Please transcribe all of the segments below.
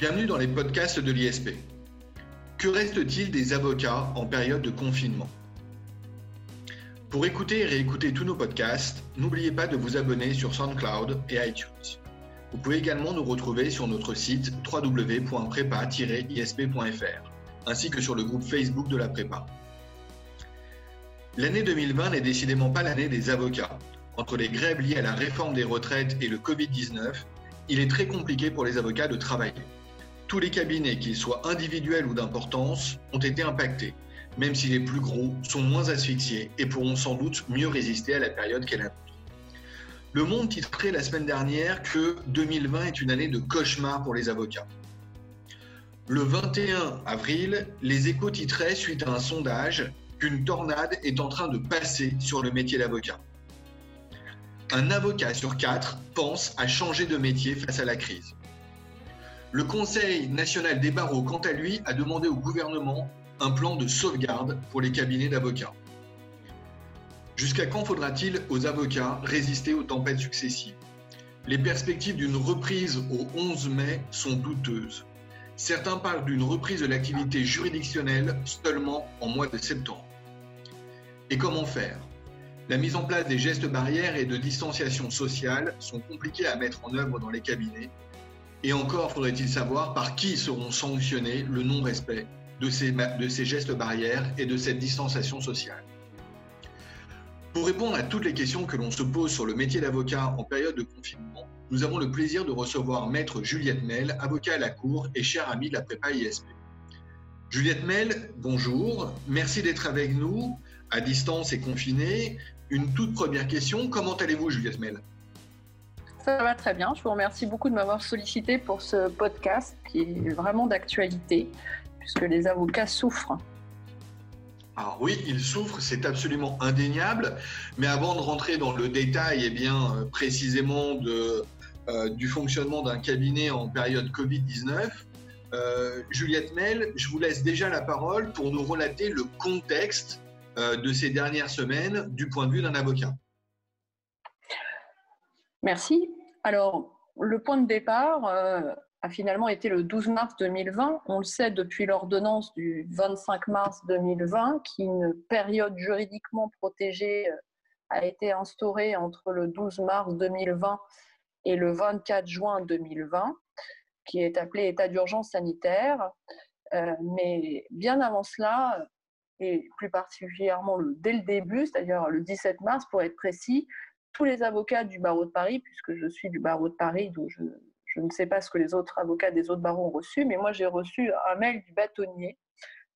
Bienvenue dans les podcasts de l'ISP. Que reste-t-il des avocats en période de confinement? Pour écouter et réécouter tous nos podcasts, n'oubliez pas de vous abonner sur SoundCloud et iTunes. Vous pouvez également nous retrouver sur notre site www.prépa-isp.fr ainsi que sur le groupe Facebook de la prépa. L'année 2020 n'est décidément pas l'année des avocats. Entre les grèves liées à la réforme des retraites et le Covid-19, il est très compliqué pour les avocats de travailler tous les cabinets, qu'ils soient individuels ou d'importance, ont été impactés, même si les plus gros sont moins asphyxiés et pourront sans doute mieux résister à la période qu'elle a. Le Monde titrait la semaine dernière que 2020 est une année de cauchemar pour les avocats. Le 21 avril, les échos titraient suite à un sondage qu'une tornade est en train de passer sur le métier d'avocat. Un avocat sur quatre pense à changer de métier face à la crise. Le Conseil national des barreaux, quant à lui, a demandé au gouvernement un plan de sauvegarde pour les cabinets d'avocats. Jusqu'à quand faudra-t-il aux avocats résister aux tempêtes successives? Les perspectives d'une reprise au 11 mai sont douteuses. Certains parlent d'une reprise de l'activité juridictionnelle seulement en mois de septembre. Et comment faire? La mise en place des gestes barrières et de distanciation sociale sont compliquées à mettre en œuvre dans les cabinets et encore faudrait-il savoir par qui seront sanctionnés le non-respect de ces, gestes barrières et de cette distanciation sociale. Pour répondre à toutes les questions que l'on se pose sur le métier d'avocat en période de confinement, nous avons le plaisir de recevoir Maître Juliette Mel, avocat à la Cour et cher ami de la prépa ISP. Juliette Mel, bonjour. Merci d'être avec nous à distance et confinée. Une toute première question. Comment allez-vous, Juliette Mel ça va très bien. Je vous remercie beaucoup de m'avoir sollicité pour ce podcast qui est vraiment d'actualité, puisque les avocats souffrent. Alors oui, ils souffrent, c'est absolument indéniable. Mais avant de rentrer dans le détail, eh bien euh, précisément euh, du fonctionnement d'un cabinet en période Covid-19, euh, Juliette Mel, je vous laisse déjà la parole pour nous relater le contexte de ces dernières semaines du point de vue d'un avocat. Merci. Alors, le point de départ euh, a finalement été le 12 mars 2020. On le sait depuis l'ordonnance du 25 mars 2020 qu'une période juridiquement protégée euh, a été instaurée entre le 12 mars 2020 et le 24 juin 2020, qui est appelée état d'urgence sanitaire. Euh, mais bien avant cela, et plus particulièrement dès le début, c'est-à-dire le 17 mars pour être précis, tous les avocats du barreau de Paris, puisque je suis du barreau de Paris, donc je, ne sais pas ce que les autres avocats des autres barreaux ont reçu, mais moi j'ai reçu un mail du bâtonnier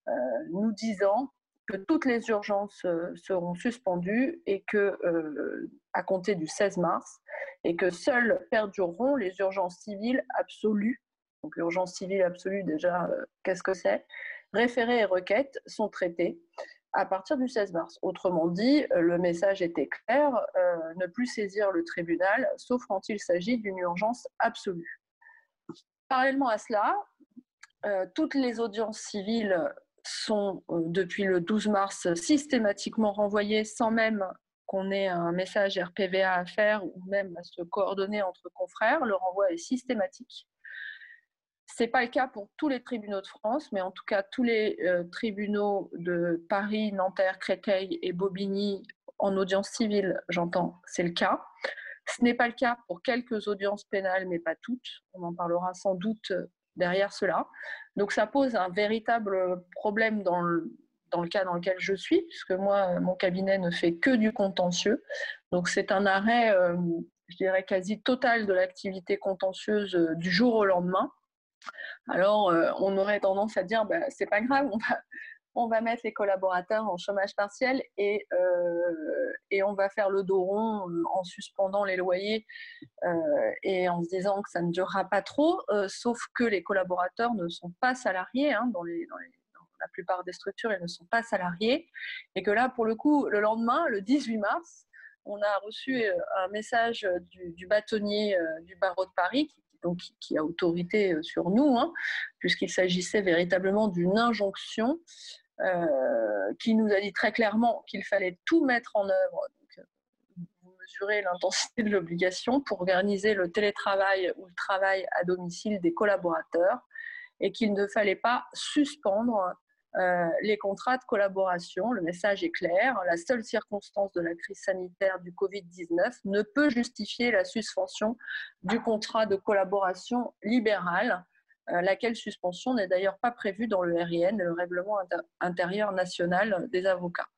euh, nous disant que toutes les urgences euh, seront suspendues et que euh, à compter du 16 mars et que seules perdureront les urgences civiles absolues. Donc urgence civile absolue déjà, qu'est-ce que c'est? Référés et requêtes sont traités à partir du 16 mars. Autrement dit, euh, le message était clair, euh, ne plus saisir le tribunal, sauf quand il s'agit d'une urgence absolue. Parallèlement à cela, euh, toutes les audiences civiles sont, depuis le 12 mars, systématiquement renvoyées sans même qu'on ait un message RPVA à faire ou même à se coordonner entre confrères. Le renvoi est systématique. Ce n'est pas le cas pour tous les tribunaux de France, mais en tout cas tous les euh, tribunaux de Paris, Nanterre, Créteil et Bobigny en audience civile, j'entends, c'est le cas. Ce n'est pas le cas pour quelques audiences pénales, mais pas toutes. On en parlera sans doute euh, derrière cela. Donc ça pose un véritable problème dans le, dans le cas dans lequel je suis, puisque moi, mon cabinet ne fait que du contentieux. Donc c'est un arrêt, euh, je dirais, quasi total de l'activité contentieuse du jour au lendemain alors euh, on aurait tendance à dire bah, c'est pas grave, on va, mettre les collaborateurs en chômage partiel et, euh, on va faire le dos rond euh, en suspendant les loyers et en se disant que ça ne durera pas trop, sauf que les collaborateurs ne sont pas salariés hein, dans, la plupart des structures, ils ne sont pas salariés. Et que là, pour le coup, le lendemain, le 18 mars, on a reçu un message du, du bâtonnier du barreau de Paris qui donc qui, a autorité euh, sur nous, hein, puisqu'il s'agissait véritablement d'une injonction euh, qui nous a dit très clairement qu'il fallait tout mettre en œuvre. Donc, euh, vous mesurez l'intensité de l'obligation pour organiser le télétravail ou le travail à domicile des collaborateurs et qu'il ne fallait pas suspendre euh, les contrats de collaboration. Le message est clair. La seule circonstance de la crise sanitaire du Covid-19 ne peut justifier la suspension du contrat de collaboration libérale, euh, laquelle suspension n'est d'ailleurs pas prévue dans le RIN, le règlement intérieur national des avocats.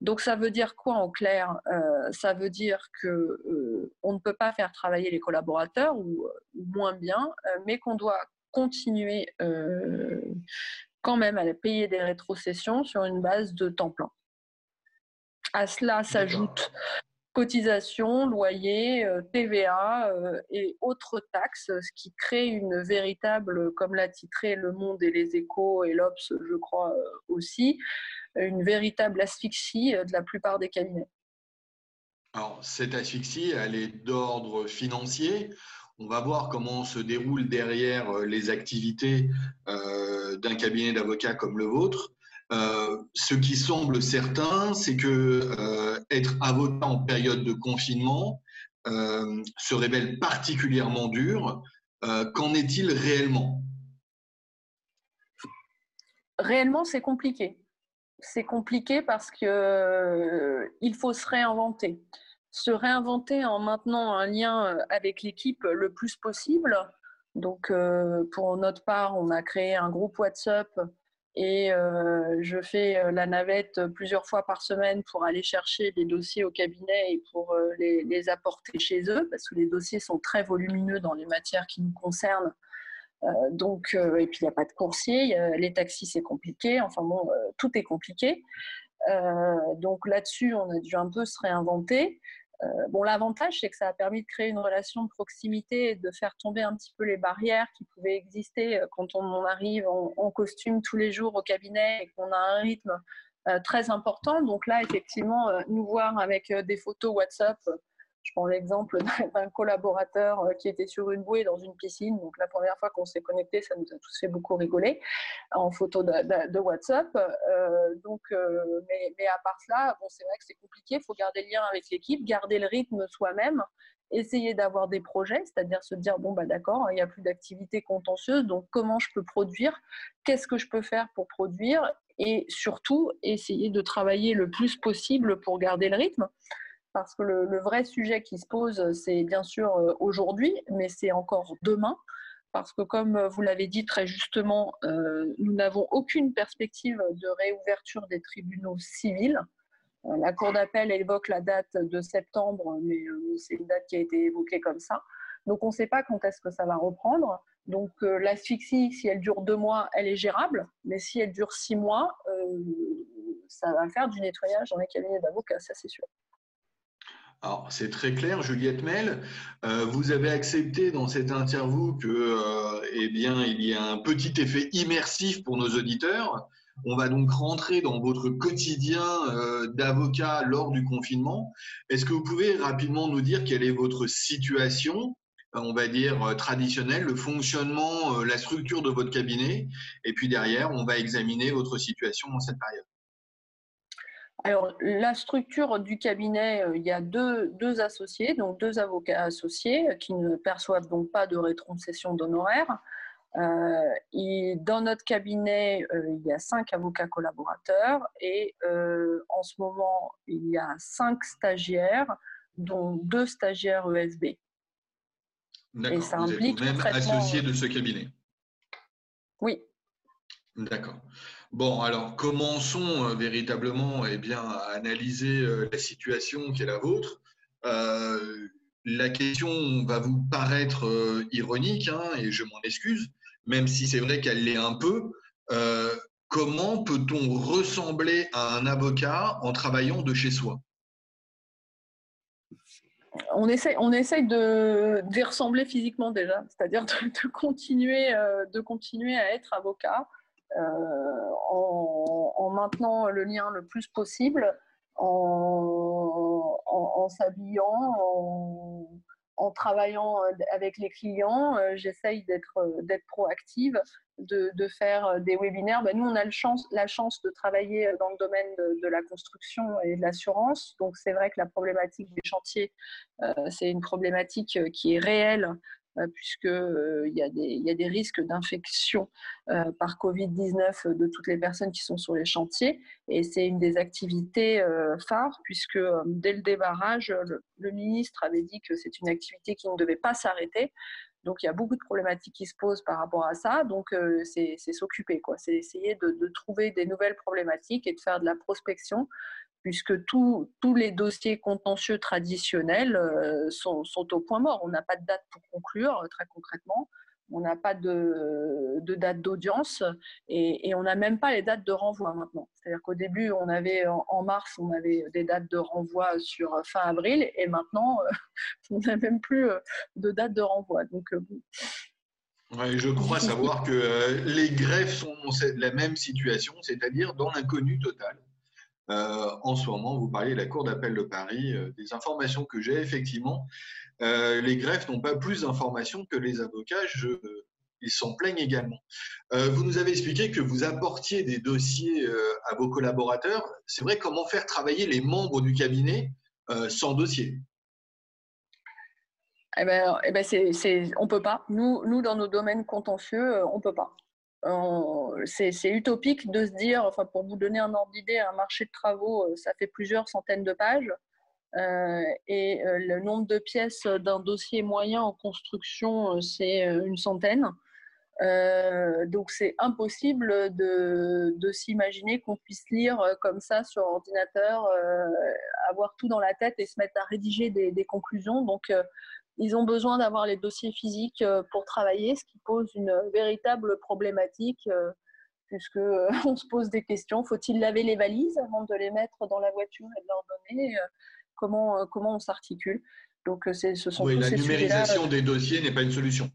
Donc ça veut dire quoi en clair? Euh, Ça veut dire que on ne peut pas faire travailler les collaborateurs ou, moins bien, mais qu'on doit continuer quand même à payer des rétrocessions sur une base de temps plein. À cela s'ajoute cotisation, loyer, euh, TVA euh, et autres taxes, ce qui crée une véritable, comme l'a titré Le Monde et les Échos et l'Obs, je crois euh, aussi, une véritable asphyxie de la plupart des cabinets. Alors, cette asphyxie, elle est d'ordre financier on va voir comment se déroulent derrière euh, les activités euh, d'un cabinet d'avocats comme le vôtre. Euh, ce qui semble certain, c'est que être avocat en période de confinement se révèle particulièrement dur. Qu'en est-il réellement? Réellement, c'est compliqué. C'est compliqué parce qu'il faut se réinventer se réinventer en maintenant un lien euh, avec l'équipe le plus possible. Donc, euh, pour notre part, on a créé un groupe WhatsApp et euh, je fais la navette plusieurs fois par semaine pour aller chercher les dossiers au cabinet et pour les, apporter chez eux, parce que les dossiers sont très volumineux dans les matières qui nous concernent. donc, et puis il n'y a pas de coursier, les taxis c'est compliqué, enfin bon, tout est compliqué. donc là-dessus, on a dû un peu se réinventer. Euh, bon, l'avantage, c'est que ça a permis de créer une relation de proximité et de faire tomber un petit peu les barrières qui pouvaient exister euh, quand on arrive en, costume tous les jours au cabinet et qu'on a un rythme euh, très important. Donc là, effectivement, nous voir avec des photos WhatsApp je prends l'exemple d'un collaborateur euh, qui était sur une bouée dans une piscine. Donc la première fois qu'on s'est connecté, ça nous a tous fait beaucoup rigoler en photo de, WhatsApp. Euh, donc, euh, mais, à part cela, bon, c'est vrai que c'est compliqué. Il faut garder le lien avec l'équipe, garder le rythme soi-même essayer d'avoir des projets, c'est-à-dire se dire bon bah d'accord, il n'y a plus d'activité contentieuse, donc comment je peux produire, qu'est-ce que je peux faire pour produire, et surtout essayer de travailler le plus possible pour garder le rythme parce que le, vrai sujet qui se pose, c'est bien sûr euh, aujourd'hui, mais c'est encore demain, parce que comme vous l'avez dit très justement, euh, nous n'avons aucune perspective de réouverture des tribunaux civils. Euh, la Cour d'appel évoque la date de septembre, mais c'est une date qui a été évoquée comme ça. Donc on ne sait pas quand est-ce que ça va reprendre. Donc l'asphyxie, si elle dure deux mois, elle est gérable, mais si elle dure six mois, ça va faire du nettoyage dans les cabinets d'avocats, ça c'est sûr. Alors, c'est très clair, Juliette Mel. Euh, vous avez accepté dans cette interview que, euh, eh bien, il y a un petit effet immersif pour nos auditeurs. On va donc rentrer dans votre quotidien euh, d'avocat lors du confinement. Est-ce que vous pouvez rapidement nous dire quelle est votre situation, on va dire traditionnelle, le fonctionnement, la structure de votre cabinet, et puis derrière, on va examiner votre situation dans cette période. Alors, la structure du cabinet, euh, il y a deux, associés, donc deux avocats associés euh, qui ne perçoivent donc pas de rétrocession d'honoraires. Euh, dans notre cabinet, il y a cinq avocats collaborateurs et en ce moment, il y a cinq stagiaires, dont deux stagiaires ESB. D'accord. Et ça implique Vous êtes même associé de ce cabinet? Oui. D'accord. Bon, alors commençons euh, véritablement eh bien, à analyser euh, la situation qui est la vôtre. Euh, la question va vous paraître ironique, hein, et je m'en excuse, même si c'est vrai qu'elle l'est un peu. comment peut-on ressembler à un avocat en travaillant de chez soi? On essaye, on essaye de, ressembler physiquement déjà, c'est-à-dire de, de continuer à être avocat, euh, en, maintenant le lien le plus possible, en, s'habillant, en, travaillant avec les clients, euh, j'essaye d'être proactive, de, faire des webinaires. Ben, nous, on a la chance de travailler dans le domaine de, la construction et de l'assurance. Donc, c'est vrai que la problématique des chantiers, euh, c'est une problématique qui est réelle puisqu'il y, y, a des risques d'infection par Covid-19 de toutes les personnes qui sont sur les chantiers. Et c'est une des activités phares, puisque dès le débarrage, le ministre avait dit que c'est une activité qui ne devait pas s'arrêter. Donc il y a beaucoup de problématiques qui se posent par rapport à ça. Donc euh, c'est s'occuper, quoi. C'est essayer de, trouver des nouvelles problématiques et de faire de la prospection, puisque tous les dossiers contentieux traditionnels euh, sont, au point mort. On n'a pas de date pour conclure, très concrètement on n'a pas de, date d'audience et, on n'a même pas les dates de renvoi maintenant. C'est-à-dire qu'au début, on avait en, mars, on avait des dates de renvoi sur fin avril et maintenant, euh, on n'a même plus euh, de date de renvoi. Donc, euh, je crois savoir que les greffes sont dans la même situation, c'est-à-dire dans l'inconnu total. En ce moment, vous parliez de la Cour d'appel de Paris, des informations que j'ai effectivement, euh, les greffes n'ont pas plus d'informations que les avocats. ils s'en plaignent également. Euh, vous nous avez expliqué que vous apportiez des dossiers euh, à vos collaborateurs. C'est vrai, comment faire travailler les membres du cabinet sans dossier? Eh ben, eh ben on peut pas. Nous, nous, dans nos domaines contentieux, on peut pas. C'est utopique de se dire, enfin, pour vous donner un ordre d'idée, un marché de travaux, ça fait plusieurs centaines de pages. Euh, et euh, le nombre de pièces d'un dossier moyen en construction, euh, c'est une centaine. donc c'est impossible de, de s'imaginer qu'on puisse lire comme ça sur ordinateur, avoir tout dans la tête et se mettre à rédiger des, des conclusions. Donc ils ont besoin d'avoir les dossiers physiques pour travailler, ce qui pose une véritable problématique puisque on se pose des questions. Faut-il laver les valises avant de les mettre dans la voiture et de leur donner comment, euh, comment on s'articule? Donc, euh, ce sont oui, la numérisation euh, des dossiers n'est pas une solution.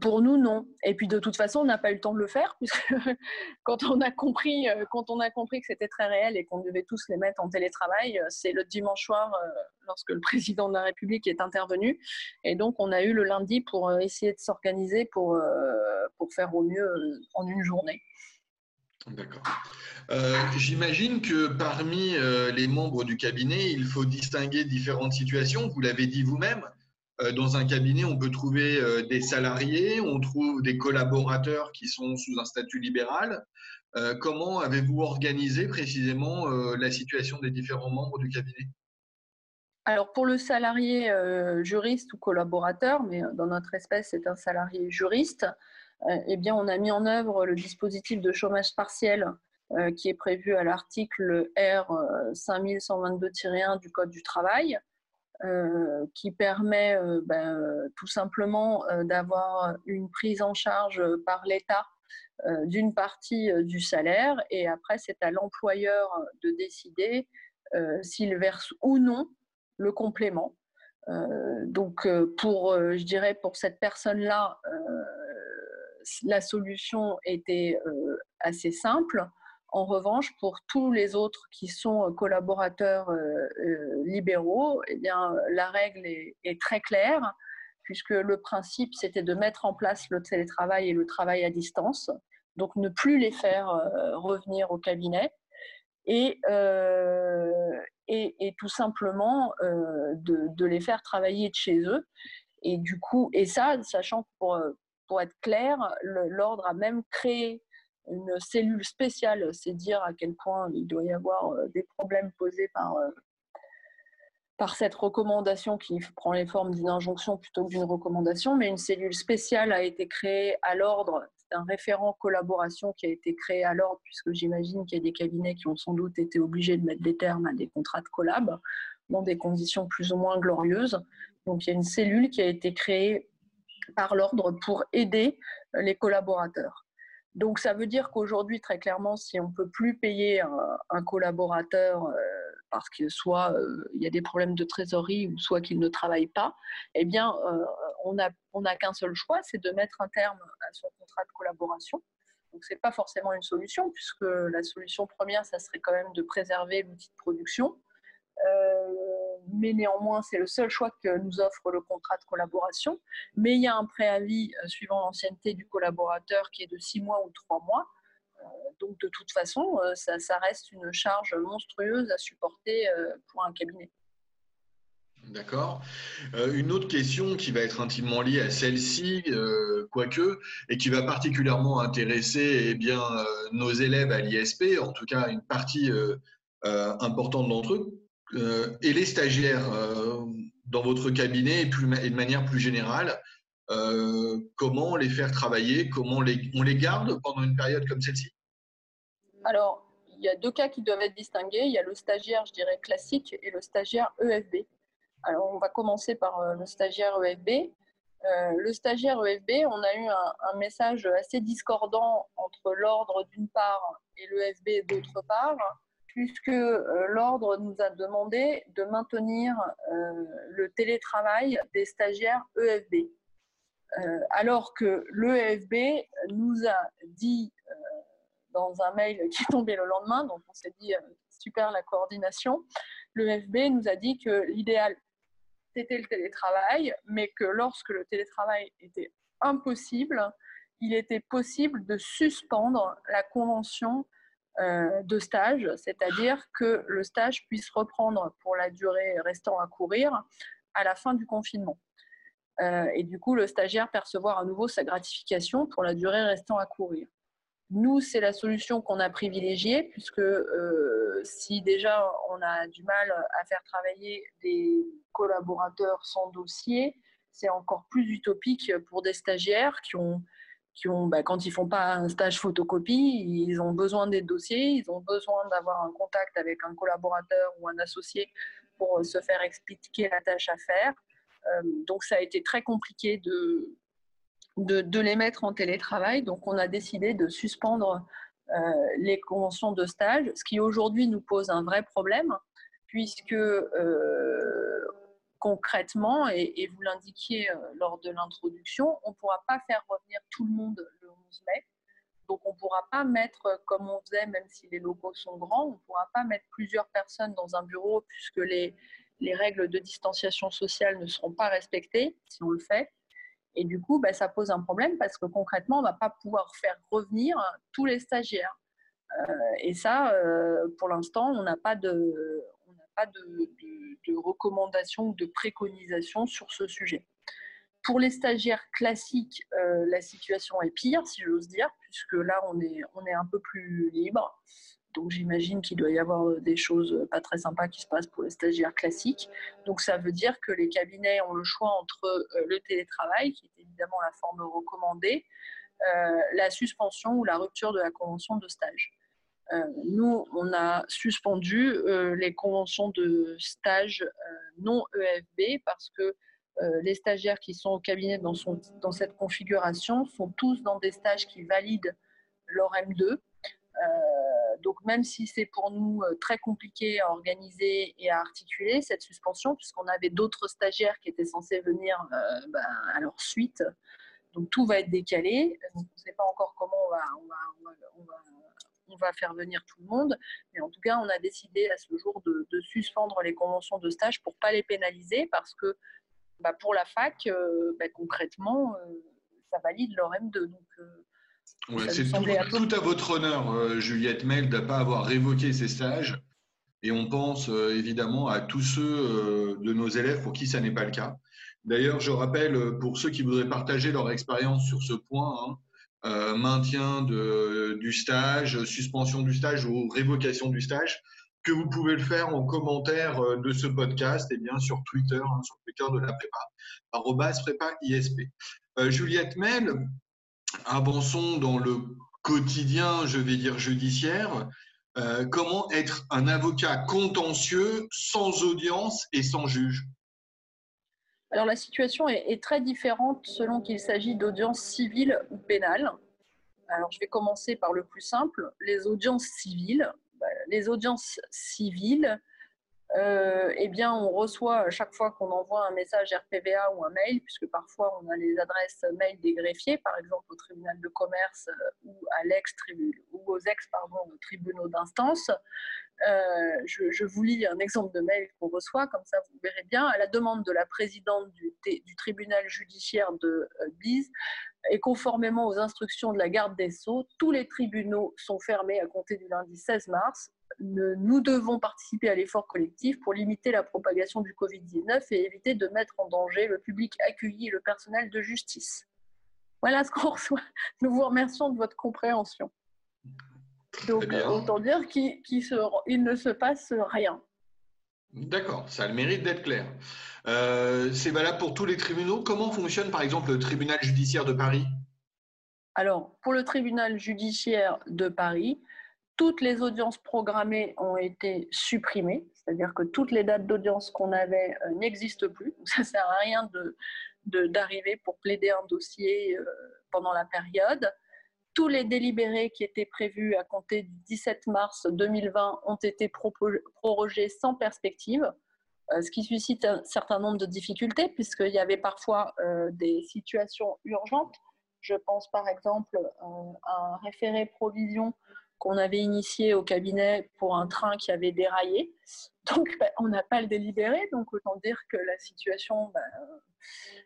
Pour nous, non. Et puis de toute façon, on n'a pas eu le temps de le faire, puisque quand on a compris, quand on a compris que c'était très réel et qu'on devait tous les mettre en télétravail, c'est le dimanche soir, lorsque le président de la République est intervenu. Et donc, on a eu le lundi pour essayer de s'organiser pour, pour faire au mieux en une journée. D'accord. Euh, j'imagine que parmi euh, les membres du cabinet, il faut distinguer différentes situations. Vous l'avez dit vous-même. Euh, dans un cabinet, on peut trouver des salariés, on trouve des collaborateurs qui sont sous un statut libéral. comment avez-vous organisé précisément la situation des différents membres du cabinet? Alors pour le salarié juriste ou collaborateur, mais dans notre espèce c'est un salarié juriste, euh, eh bien, on a mis en œuvre le dispositif de chômage partiel euh, qui est prévu à l'article R 5122-1 du Code du travail, euh, qui permet ben, tout simplement d'avoir une prise en charge par l'État d'une partie du salaire et après c'est à l'employeur de décider s'il verse ou non le complément. donc pour, je dirais, pour cette personne-là, la solution était euh, assez simple. En revanche, pour tous les autres qui sont euh, collaborateurs euh, libéraux, eh bien, la règle est, très claire, puisque le principe, c'était de mettre en place le télétravail et le travail à distance, donc ne plus les faire revenir au cabinet, et, tout simplement de, de, les faire travailler de chez eux. Et du coup, et ça, sachant que pour, pour être clair, l'ordre a même créé une cellule spéciale, c'est dire à quel point il doit y avoir euh, des problèmes posés par, euh, par cette recommandation qui prend les formes d'une injonction plutôt que d'une recommandation, mais une cellule spéciale a été créée à l'ordre, c'est un référent collaboration qui a été créé à l'ordre, puisque j'imagine qu'il y a des cabinets qui ont sans doute été obligés de mettre des termes à des contrats de collab dans des conditions plus ou moins glorieuses. Donc il y a une cellule qui a été créée par l'ordre pour aider euh, les collaborateurs. Donc ça veut dire qu'aujourd'hui, très clairement, si on ne peut plus payer un, collaborateur euh, parce que soit euh, il y a des problèmes de trésorerie ou soit qu'il ne travaille pas, eh bien, on n'a qu'un seul choix, c'est de mettre un terme à son contrat de collaboration. Donc ce n'est pas forcément une solution, puisque la solution première, ça serait quand même de préserver l'outil de production mais néanmoins, c'est le seul choix que nous offre le contrat de collaboration. Mais il y a un préavis euh, suivant l'ancienneté du collaborateur qui est de six mois ou trois mois. Euh, donc, de toute façon, euh, ça, reste une charge monstrueuse à supporter pour un cabinet. D'accord. Euh, une autre question qui va être intimement liée à celle-ci, euh, quoique, et qui va particulièrement intéresser eh bien, euh, nos élèves à l'ISP, en tout cas une partie importante d'entre eux, et les stagiaires dans votre cabinet et, de manière plus générale. comment les faire travailler Comment on les garde pendant une période comme celle-ci? Alors, il y a deux cas qui doivent être distingués. Il y a le stagiaire, je dirais, classique et le stagiaire EFB. Alors, on va commencer par euh, le stagiaire EFB. Euh, le stagiaire EFB, on a eu un, message assez discordant entre l'ordre d'une part et l'EFB d'autre part, puisque euh, l'ordre nous a demandé de maintenir le télétravail des stagiaires EFB. alors que l'EFB nous a dit dans un mail qui est tombé le lendemain, donc on s'est dit super la coordination, l'EFB nous a dit que l'idéal c'était le télétravail, mais que lorsque le télétravail était impossible, il était possible de suspendre la convention euh, de stage, c'est-à-dire que le stage puisse reprendre pour la durée restant à courir à la fin du confinement. Euh, et du coup, le stagiaire percevoir à nouveau sa gratification pour la durée restant à courir. Nous, c'est la solution qu'on a privilégiée, puisque euh, si déjà on a du mal à faire travailler des collaborateurs sans dossier, c'est encore plus utopique pour des stagiaires qui ont, qui ont bah, quand ils font pas un stage photocopie, ils ont besoin des dossiers, ils ont besoin d'avoir un contact avec un collaborateur ou un associé pour se faire expliquer la tâche à faire. Euh, donc ça a été très compliqué de, de, les mettre en télétravail. Donc, on a décidé de suspendre euh, les conventions de stage, ce qui aujourd'hui nous pose un vrai problème, puisque euh, concrètement, et, vous l'indiquiez euh, lors de l'introduction, on ne pourra pas faire revenir tout le monde le 11 mai. Donc, on ne pourra pas mettre, comme on faisait, même si les locaux sont grands, on ne pourra pas mettre plusieurs personnes dans un bureau puisque les, les règles de distanciation sociale ne seront pas respectées si on le fait. Et du coup, bah, ça pose un problème parce que concrètement, on ne va pas pouvoir faire revenir tous les stagiaires. Euh, et ça, euh, pour l'instant, on n'a pas de, pas de, recommandations ou de préconisations sur ce sujet. Pour les stagiaires classiques, euh, la situation est pire, si j'ose dire, puisque là, on est, un peu plus libre. Donc j'imagine qu'il doit y avoir euh, des choses euh, pas très sympas qui se passent pour les stagiaires classiques. Donc ça veut dire que les cabinets ont le choix entre euh, le télétravail, qui est évidemment la forme recommandée, la suspension ou la rupture de la convention de stage. Nous, on a suspendu les conventions de stage non EFB parce que les stagiaires qui sont au cabinet dans, cette configuration sont tous dans des stages qui valident leur M2 euh, donc même si c'est pour nous euh, très compliqué à organiser et à articuler cette suspension, puisqu'on avait d'autres stagiaires qui étaient censés venir euh, ben, à leur suite, donc tout va être décalé. on ne sait pas encore comment on, va, faire venir tout le monde, mais en tout cas on a décidé à ce jour de, suspendre les conventions de stage pour pas les pénaliser, parce que bah, pour la fac, bah, concrètement, ça valide leur M2. Donc, c'est tout, à votre honneur, euh, Juliette Mel, de ne pas avoir révoqué ces stages. Et on pense euh, évidemment à tous ceux euh, de nos élèves pour qui ça n'est pas le cas. D'ailleurs, je rappelle pour ceux qui voudraient partager leur expérience sur ce point, hein, maintien du stage, suspension du stage ou révocation du stage, que vous pouvez le faire en commentaire de ce podcast et bien sur Twitter, hein, sur Twitter de la prépa, arrobas prépa ISP. Juliette Mel, avançons dans le quotidien, je vais dire judiciaire. Euh, comment être un avocat contentieux sans audience et sans juge? Alors la situation est, très différente selon qu'il s'agit d'audience civile ou pénale. Alors je vais commencer par le plus simple, les audiences civiles. Bah, les audiences civiles, euh, eh bien, on reçoit chaque fois qu'on envoie un message RPVA ou un mail, puisque parfois on a les adresses mail des greffiers, par exemple au tribunal de commerce euh, ou aux ex tribunaux d'instance. Euh, je, vous lis un exemple de mail qu'on reçoit, comme ça vous verrez bien. À la demande de la présidente du, du tribunal judiciaire de Bise, et conformément aux instructions de la garde des Sceaux, tous les tribunaux sont fermés à compter du lundi 16 mars. Nous devons participer à l'effort collectif pour limiter la propagation du Covid-19 et éviter de mettre en danger le public accueilli et le personnel de justice. Voilà ce qu'on reçoit. Nous vous remercions de votre compréhension. Donc, autant dire qu'il ne se passe rien. D'accord, ça a le mérite d'être clair. Euh, c'est valable pour tous les tribunaux. Comment fonctionne par exemple le tribunal judiciaire de Paris? Alors, pour le tribunal judiciaire de Paris, toutes les audiences programmées ont été supprimées, c'est-à-dire que toutes les dates d'audience qu'on avait euh, n'existent plus. Ça ne sert à rien d'arriver pour plaider un dossier euh, pendant la période. Tous les délibérés qui étaient prévus à compter du 17 mars 2020 ont été prorogés sans perspective, euh, ce qui suscite un certain nombre de difficultés puisqu'il y avait parfois euh, des situations urgentes. Je pense par exemple euh, à un référé provision qu'on avait initié au cabinet pour un train qui avait déraillé. Donc, ben, on n'a pas le délibéré. Donc, autant dire que la situation, ben,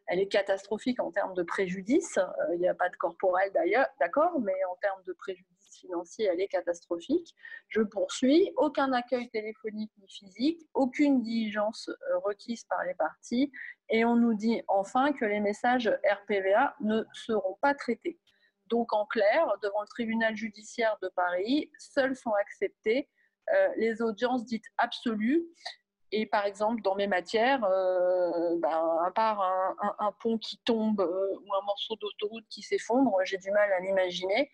elle est catastrophique en termes de préjudice. Euh, il n'y a pas de corporel d'ailleurs, d'accord, mais en termes de préjudice financier, elle est catastrophique. Je poursuis. Aucun accueil téléphonique ni physique, aucune diligence euh, requise par les parties. Et on nous dit enfin que les messages RPVA ne seront pas traités. Donc, en clair, devant le tribunal judiciaire de Paris, seules sont acceptées euh, les audiences dites absolues. Et par exemple, dans mes matières, euh, ben, à part un, pont qui tombe euh, ou un morceau d'autoroute qui s'effondre, j'ai du mal à l'imaginer.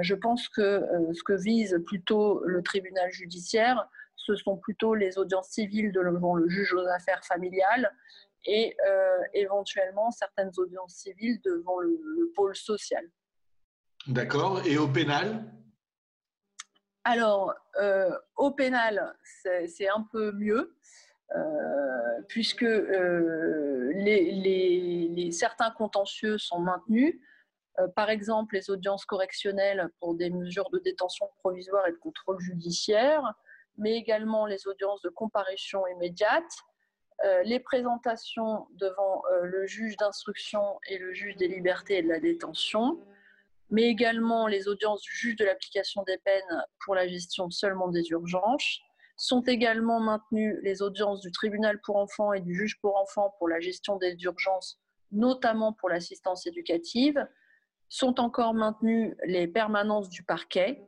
je pense que ce que vise plutôt le tribunal judiciaire, ce sont plutôt les audiences civiles devant le juge aux affaires familiales et éventuellement certaines audiences civiles devant le pôle social. D'accord. Et au pénal? Alors, euh, au pénal, c'est un peu mieux, euh, puisque euh, certains contentieux sont maintenus. par exemple, les audiences correctionnelles pour des mesures de détention provisoire et de contrôle judiciaire, mais également les audiences de comparution immédiate, les présentations devant le juge d'instruction et le juge des libertés et de la détention, mais également les audiences du juge de l'application des peines pour la gestion seulement des urgences. Sont également maintenues les audiences du tribunal pour enfants et du juge pour enfants pour la gestion des urgences, notamment pour l'assistance éducative. Sont encore maintenues les permanences du parquet,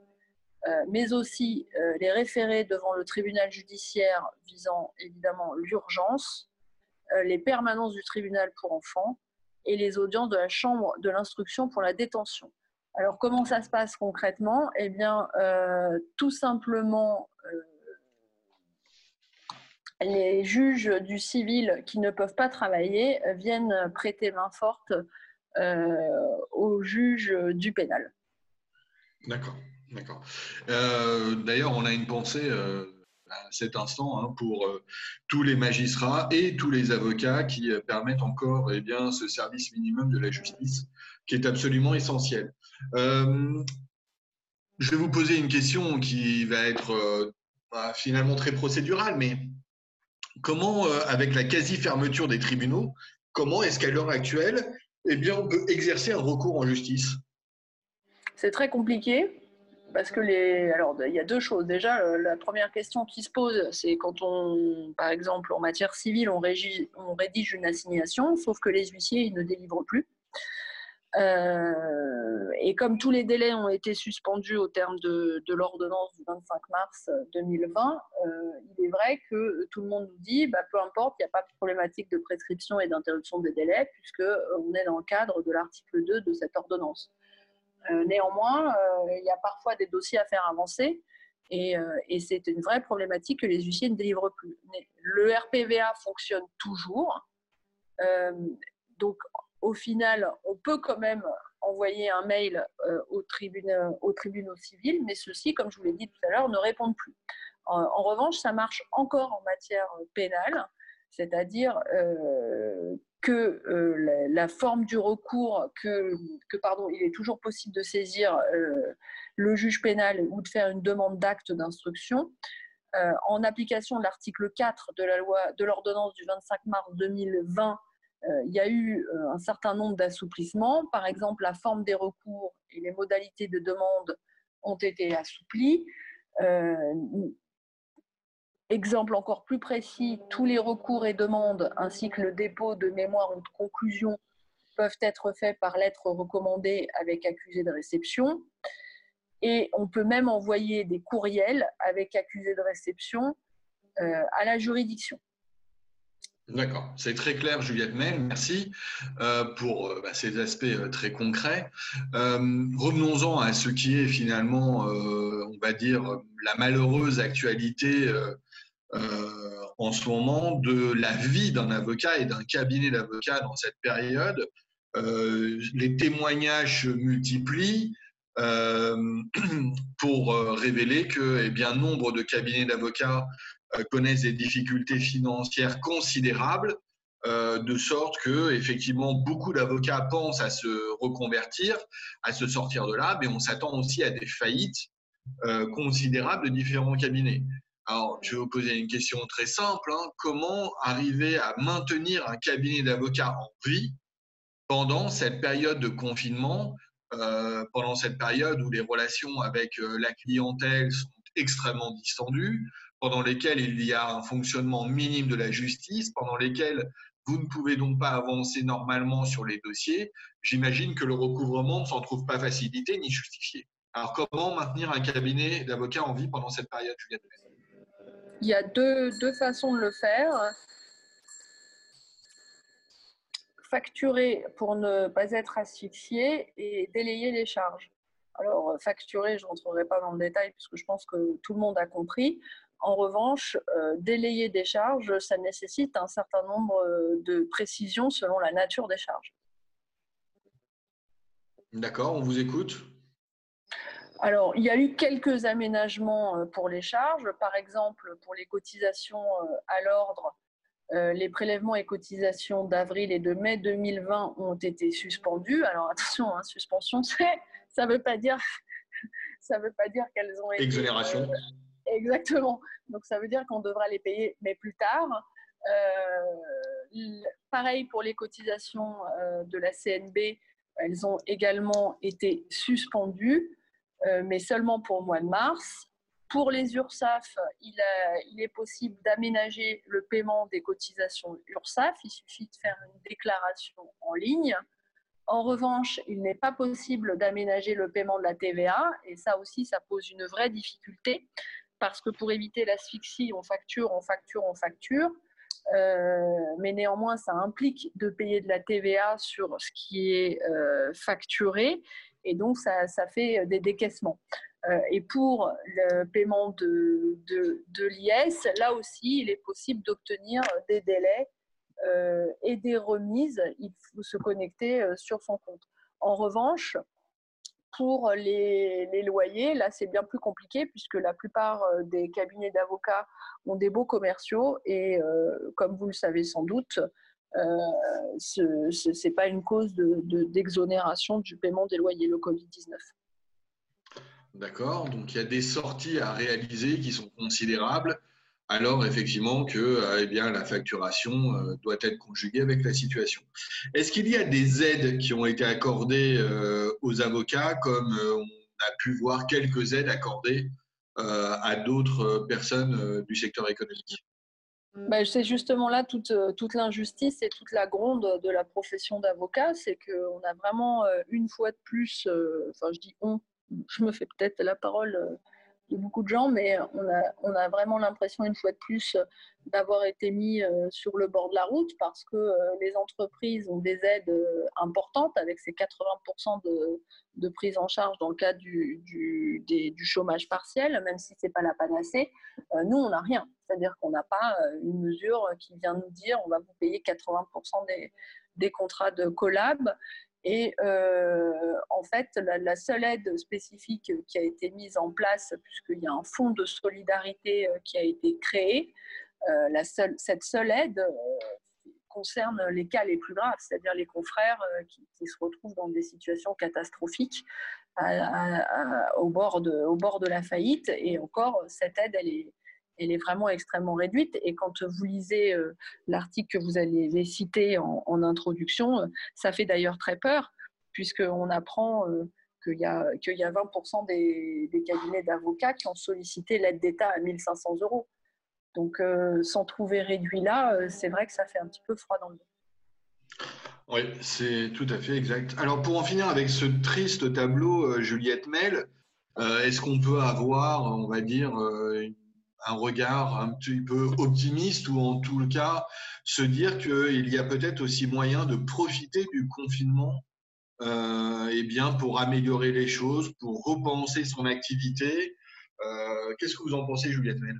euh, mais aussi euh, les référés devant le tribunal judiciaire visant évidemment l'urgence, euh, les permanences du tribunal pour enfants et les audiences de la chambre de l'instruction pour la détention. Alors, comment ça se passe concrètement? Eh bien, euh, tout simplement, euh, les juges du civil qui ne peuvent pas travailler viennent prêter main forte euh, aux juges du pénal. D'accord, d'accord. D'ailleurs, on a une pensée à cet instant hein, pour tous les magistrats et tous les avocats qui permettent encore eh bien, ce service minimum de la justice qui est absolument essentiel. Euh, je vais vous poser une question qui va être euh, finalement très procédurale, mais comment, euh, avec la quasi-fermeture des tribunaux, comment est-ce qu'à l'heure actuelle, eh bien, on peut exercer un recours en justice? C'est très compliqué parce que les, alors il y a deux choses. Déjà, la première question qui se pose, c'est quand on, par exemple, en matière civile, on, rédige une assignation, sauf que les huissiers ne délivrent plus. Euh, et comme tous les délais ont été suspendus au terme de, l'ordonnance du 25 mars 2020, euh, il est vrai que tout le monde nous dit, bah, peu importe, il n'y a pas de problématique de prescription et d'interruption des délais, puisqu'on est dans le cadre de l'article 2 de cette ordonnance. Euh, néanmoins, il y a parfois des dossiers à faire avancer, et, c'est une vraie problématique que les huissiers ne délivrent plus. Le RPVA fonctionne toujours. donc, au final, on peut quand même envoyer un mail euh, aux, tribunaux, civils, mais ceux-ci, comme je vous l'ai dit tout à l'heure, ne répondent plus. En, revanche, ça marche encore en matière pénale, c'est-à-dire euh, que euh, la, forme du recours, que, pardon, il est toujours possible de saisir le juge pénal ou de faire une demande d'acte d'instruction. en application de l'article 4 de la loi de l'ordonnance du 25 mars 2020 il y a eu un certain nombre d'assouplissements. Par exemple, la forme des recours et les modalités de demande ont été assouplies. Exemple encore plus précis, tous les recours et demandes ainsi que le dépôt de mémoire ou de conclusion peuvent être faits par lettre recommandée avec accusé de réception. Et on peut même envoyer des courriels avec accusé de réception euh, à la juridiction. D'accord, c'est très clair, Juliette May, merci euh, pour euh, bah, ces aspects très concrets. Revenons-en à ce qui est finalement, on va dire, la malheureuse actualité en ce moment de la vie d'un avocat et d'un cabinet d'avocats dans cette période. les témoignages se multiplient, euh, pour euh, révéler que eh bien, nombre de cabinets d'avocats euh, connaissent des difficultés financières considérables, de sorte que effectivement beaucoup d'avocats pensent à se reconvertir, à se sortir de là, mais on s'attend aussi à des faillites considérables de différents cabinets. Alors, je vais vous poser une question très simple. Hein. Comment arriver à maintenir un cabinet d'avocats en vie pendant cette période de confinement euh, pendant cette période où les relations avec euh, la clientèle sont extrêmement distendues, pendant lesquelles il y a un fonctionnement minime de la justice, pendant lesquelles vous ne pouvez donc pas avancer normalement sur les dossiers, j'imagine que le recouvrement ne s'en trouve pas facilité ni justifié. Alors comment maintenir un cabinet d'avocats en vie pendant cette période, Il y a deux, deux façons de le faire facturer pour ne pas être asphyxié et délayer les charges. Alors, facturer, je ne rentrerai pas dans le détail puisque je pense que tout le monde a compris. En revanche, euh, délayer des charges, ça nécessite un certain nombre euh, de précisions selon la nature des charges. D'accord, on vous écoute. Alors, il y a eu quelques aménagements pour les charges. Par exemple, pour les cotisations à l'ordre, euh, les prélèvements et cotisations d'avril et de mai 2020 ont été suspendus. Alors attention, hein, suspension, ça ne veut pas dire, ça veut pas dire qu'elles ont été exonération. Euh, exactement. Donc ça veut dire qu'on devra les payer, mais plus tard. Euh, pareil pour les cotisations de la CNB, elles ont également été suspendues, mais seulement pour le mois de mars. Pour les URSAF, il, est possible d'aménager le paiement des cotisations URSAF. Il suffit de faire une déclaration en ligne. En revanche, il n'est pas possible d'aménager le paiement de la TVA. Et ça aussi, ça pose une vraie difficulté parce que pour éviter l'asphyxie, on facture, on facture, on facture. Euh, mais néanmoins, ça implique de payer de la TVA sur ce qui est euh, facturé. Et donc, ça, ça fait des décaissements. Euh, et pour le paiement de, de, l'IS, là aussi, il est possible d'obtenir des délais et des remises. Il faut se connecter sur son compte. En revanche, pour les, les loyers, là, c'est bien plus compliqué puisque la plupart des cabinets d'avocats ont des baux commerciaux et, comme vous le savez sans doute, ce n'est pas une cause d'exonération de, du paiement des loyers, le Covid-19. D'accord. Donc il y a des sorties à réaliser qui sont considérables, alors effectivement que euh, eh bien, la facturation euh, doit être conjuguée avec la situation. Est-ce qu'il y a des aides qui ont été accordées euh, aux avocats, comme on a pu voir quelques aides accordées à d'autres personnes du secteur économique? Bah, c'est justement là toute, toute l'injustice et toute la gronde de la profession d'avocat, c'est qu'on a vraiment une fois de plus, enfin je dis on, je me fais peut-être la parole de beaucoup de gens, mais on a, on a vraiment l'impression, une fois de plus, d'avoir été mis euh, sur le bord de la route parce que euh, les entreprises ont des aides importantes avec ces 80% de, de, prise en charge dans le cadre du, du, du chômage partiel, même si ce n'est pas la panacée. Nous, on n'a rien. C'est-à-dire qu'on n'a pas une mesure qui vient nous dire on va vous payer 80% des, des contrats de collab et euh, en fait, la, seule aide spécifique qui a été mise en place, puisqu'il y a un fonds de solidarité euh, qui a été créé, euh, cette seule aide concerne les cas les plus graves, c'est-à-dire les confrères qui, se retrouvent dans des situations catastrophiques au bord de la faillite. Et encore, cette aide, elle est, elle est vraiment extrêmement réduite. Et quand vous lisez l'article que vous allez citer en, introduction, ça fait d'ailleurs très peur, puisqu'on apprend qu'il y, a 20% des, cabinets d'avocats qui ont sollicité l'aide d'État à 1500 euros. Donc, s'en trouver réduit là, c'est vrai que ça fait un petit peu froid dans le dos. Oui, c'est tout à fait exact. Alors, pour en finir avec ce triste tableau, Juliette Mel, est-ce qu'on peut avoir, on va dire, un regard un petit peu optimiste ou en tout cas se dire qu'il y a peut-être aussi moyen de profiter du confinement euh, eh bien, pour améliorer les choses, pour repenser son activité. Euh, qu'est-ce que vous en pensez, Juliette Mel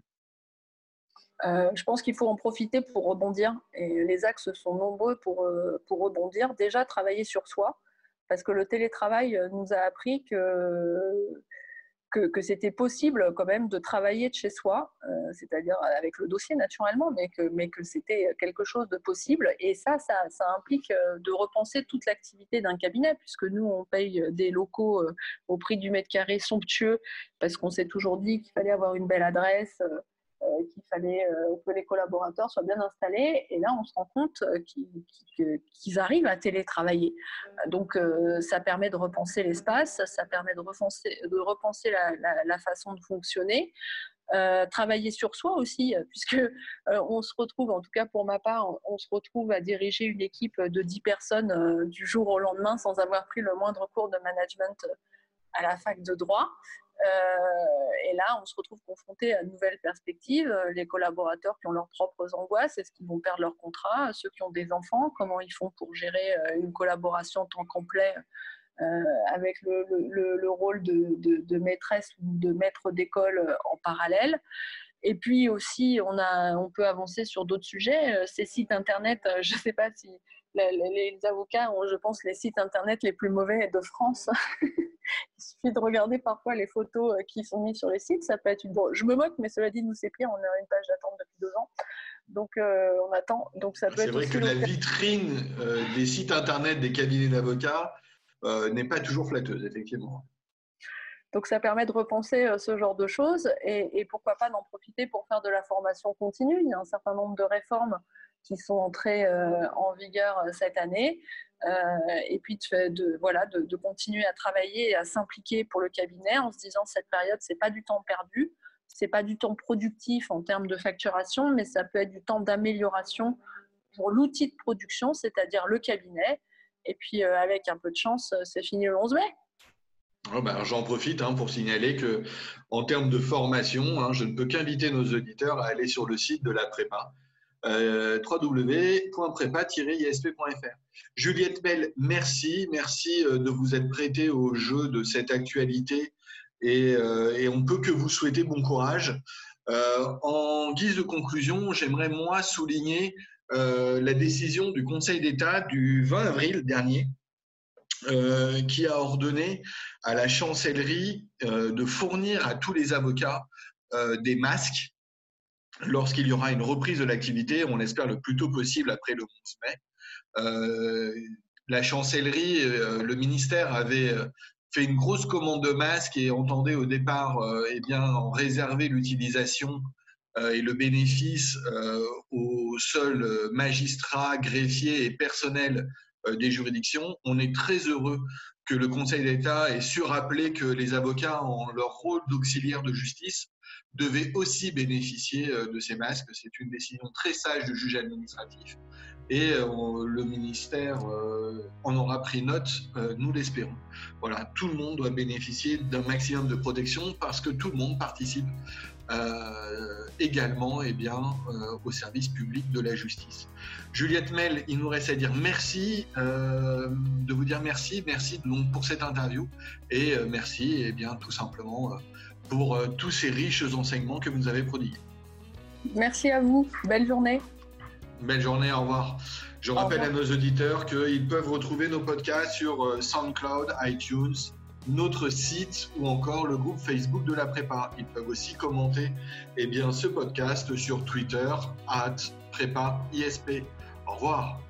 euh, je pense qu'il faut en profiter pour rebondir. Et les axes sont nombreux pour, pour rebondir. Déjà, travailler sur soi, parce que le télétravail nous a appris que que, c'était possible quand même de travailler de chez soi, euh, c'est-à-dire avec le dossier naturellement, mais que, c'était quelque chose de possible. Et ça, ça, implique euh, de repenser toute l'activité d'un cabinet, puisque nous, on paye des locaux euh, au prix du mètre carré somptueux, parce qu'on s'est toujours dit qu'il fallait avoir une belle adresse. Qu'il fallait euh, que les collaborateurs soient bien installés. Et là, on se rend compte euh, qu'ils arrivent à télétravailler. Donc, ça permet de repenser l'espace, ça permet de repenser, de repenser la, façon de fonctionner. travailler sur soi aussi, puisque on se retrouve, en tout cas pour ma part, on, se retrouve à diriger une équipe de 10 personnes du jour au lendemain sans avoir pris le moindre cours de management à la fac de droit. Euh, et là, on se retrouve confronté à de nouvelles perspectives. Euh, les collaborateurs qui ont leurs propres angoisses, est-ce qu'ils vont perdre leur contrat? Ceux qui ont des enfants, comment ils font pour gérer euh, une collaboration en temps complet avec le, rôle de, maîtresse ou de maître d'école en parallèle? Et puis aussi, on, a, on peut avancer sur d'autres sujets. Ces sites Internet, je ne sais pas si les, avocats ont, je pense, les sites Internet les plus mauvais de France. Il suffit de regarder parfois les photos euh, qui sont mises sur les sites. Ça peut être une. je me moque, mais cela dit, nous c'est pire. On a une page d'attente depuis deux ans. Donc euh, on attend. Donc ça peut C'est vrai que la vitrine euh, des sites internet des cabinets d'avocats n'est pas toujours flatteuse, effectivement. Donc ça permet de repenser ce genre de choses et, et pourquoi pas d'en profiter pour faire de la formation continue. Il y a un certain nombre de réformes qui sont entrées en vigueur cette année. Euh, et puis de, voilà, de, continuer à travailler et à s'impliquer pour le cabinet en se disant cette période, c'est pas du temps perdu, c'est pas du temps productif en termes de facturation, mais ça peut être du temps d'amélioration pour l'outil de production, c'est-à-dire le cabinet. Et puis, euh, avec un peu de chance, euh, c'est fini le 11 mai. Ben, j'en profite hein, pour signaler que, en termes de formation, hein, je ne peux qu'inviter nos auditeurs à aller sur le site de la prépa euh, www.prépa-isp.fr. Juliette Bell, merci. Merci euh, de vous être prêtée au jeu de cette actualité et, euh, on peut que vous souhaiter bon courage. Euh, en guise de conclusion, j'aimerais moi souligner la décision du Conseil d'État du 20 avril dernier qui a ordonné à la chancellerie de fournir à tous les avocats des masques lorsqu'il y aura une reprise de l'activité, on espère le plus tôt possible après le 11 mai. Euh, la chancellerie, euh, le ministère avait euh, fait une grosse commande de masques et entendait au départ eh bien, en réserver l'utilisation et le bénéfice aux seuls magistrats, greffiers et personnels des juridictions. On est très heureux que le Conseil d'État ait su rappeler que les avocats ont leur rôle d'auxiliaire de justice devait aussi bénéficier euh, de ces masques. C'est une décision très sage du juge administratif et euh, le ministère euh, en aura pris note, nous l'espérons. Voilà, tout le monde doit bénéficier d'un maximum de protection parce que tout le monde participe également eh bien, au service public de la justice. Juliette Mel, il nous reste à dire merci, de vous dire merci, merci donc pour cette interview et merci eh bien, tout simplement pour euh, tous ces riches enseignements que vous nous avez prodigués. Merci à vous. Belle journée. Belle journée, au revoir. Je rappelle à nos auditeurs qu'ils peuvent retrouver nos podcasts sur euh, SoundCloud, iTunes, notre site ou encore le groupe Facebook de la prépa. Ils peuvent aussi commenter eh bien, ce podcast sur Twitter, at prépa ISP. Au revoir.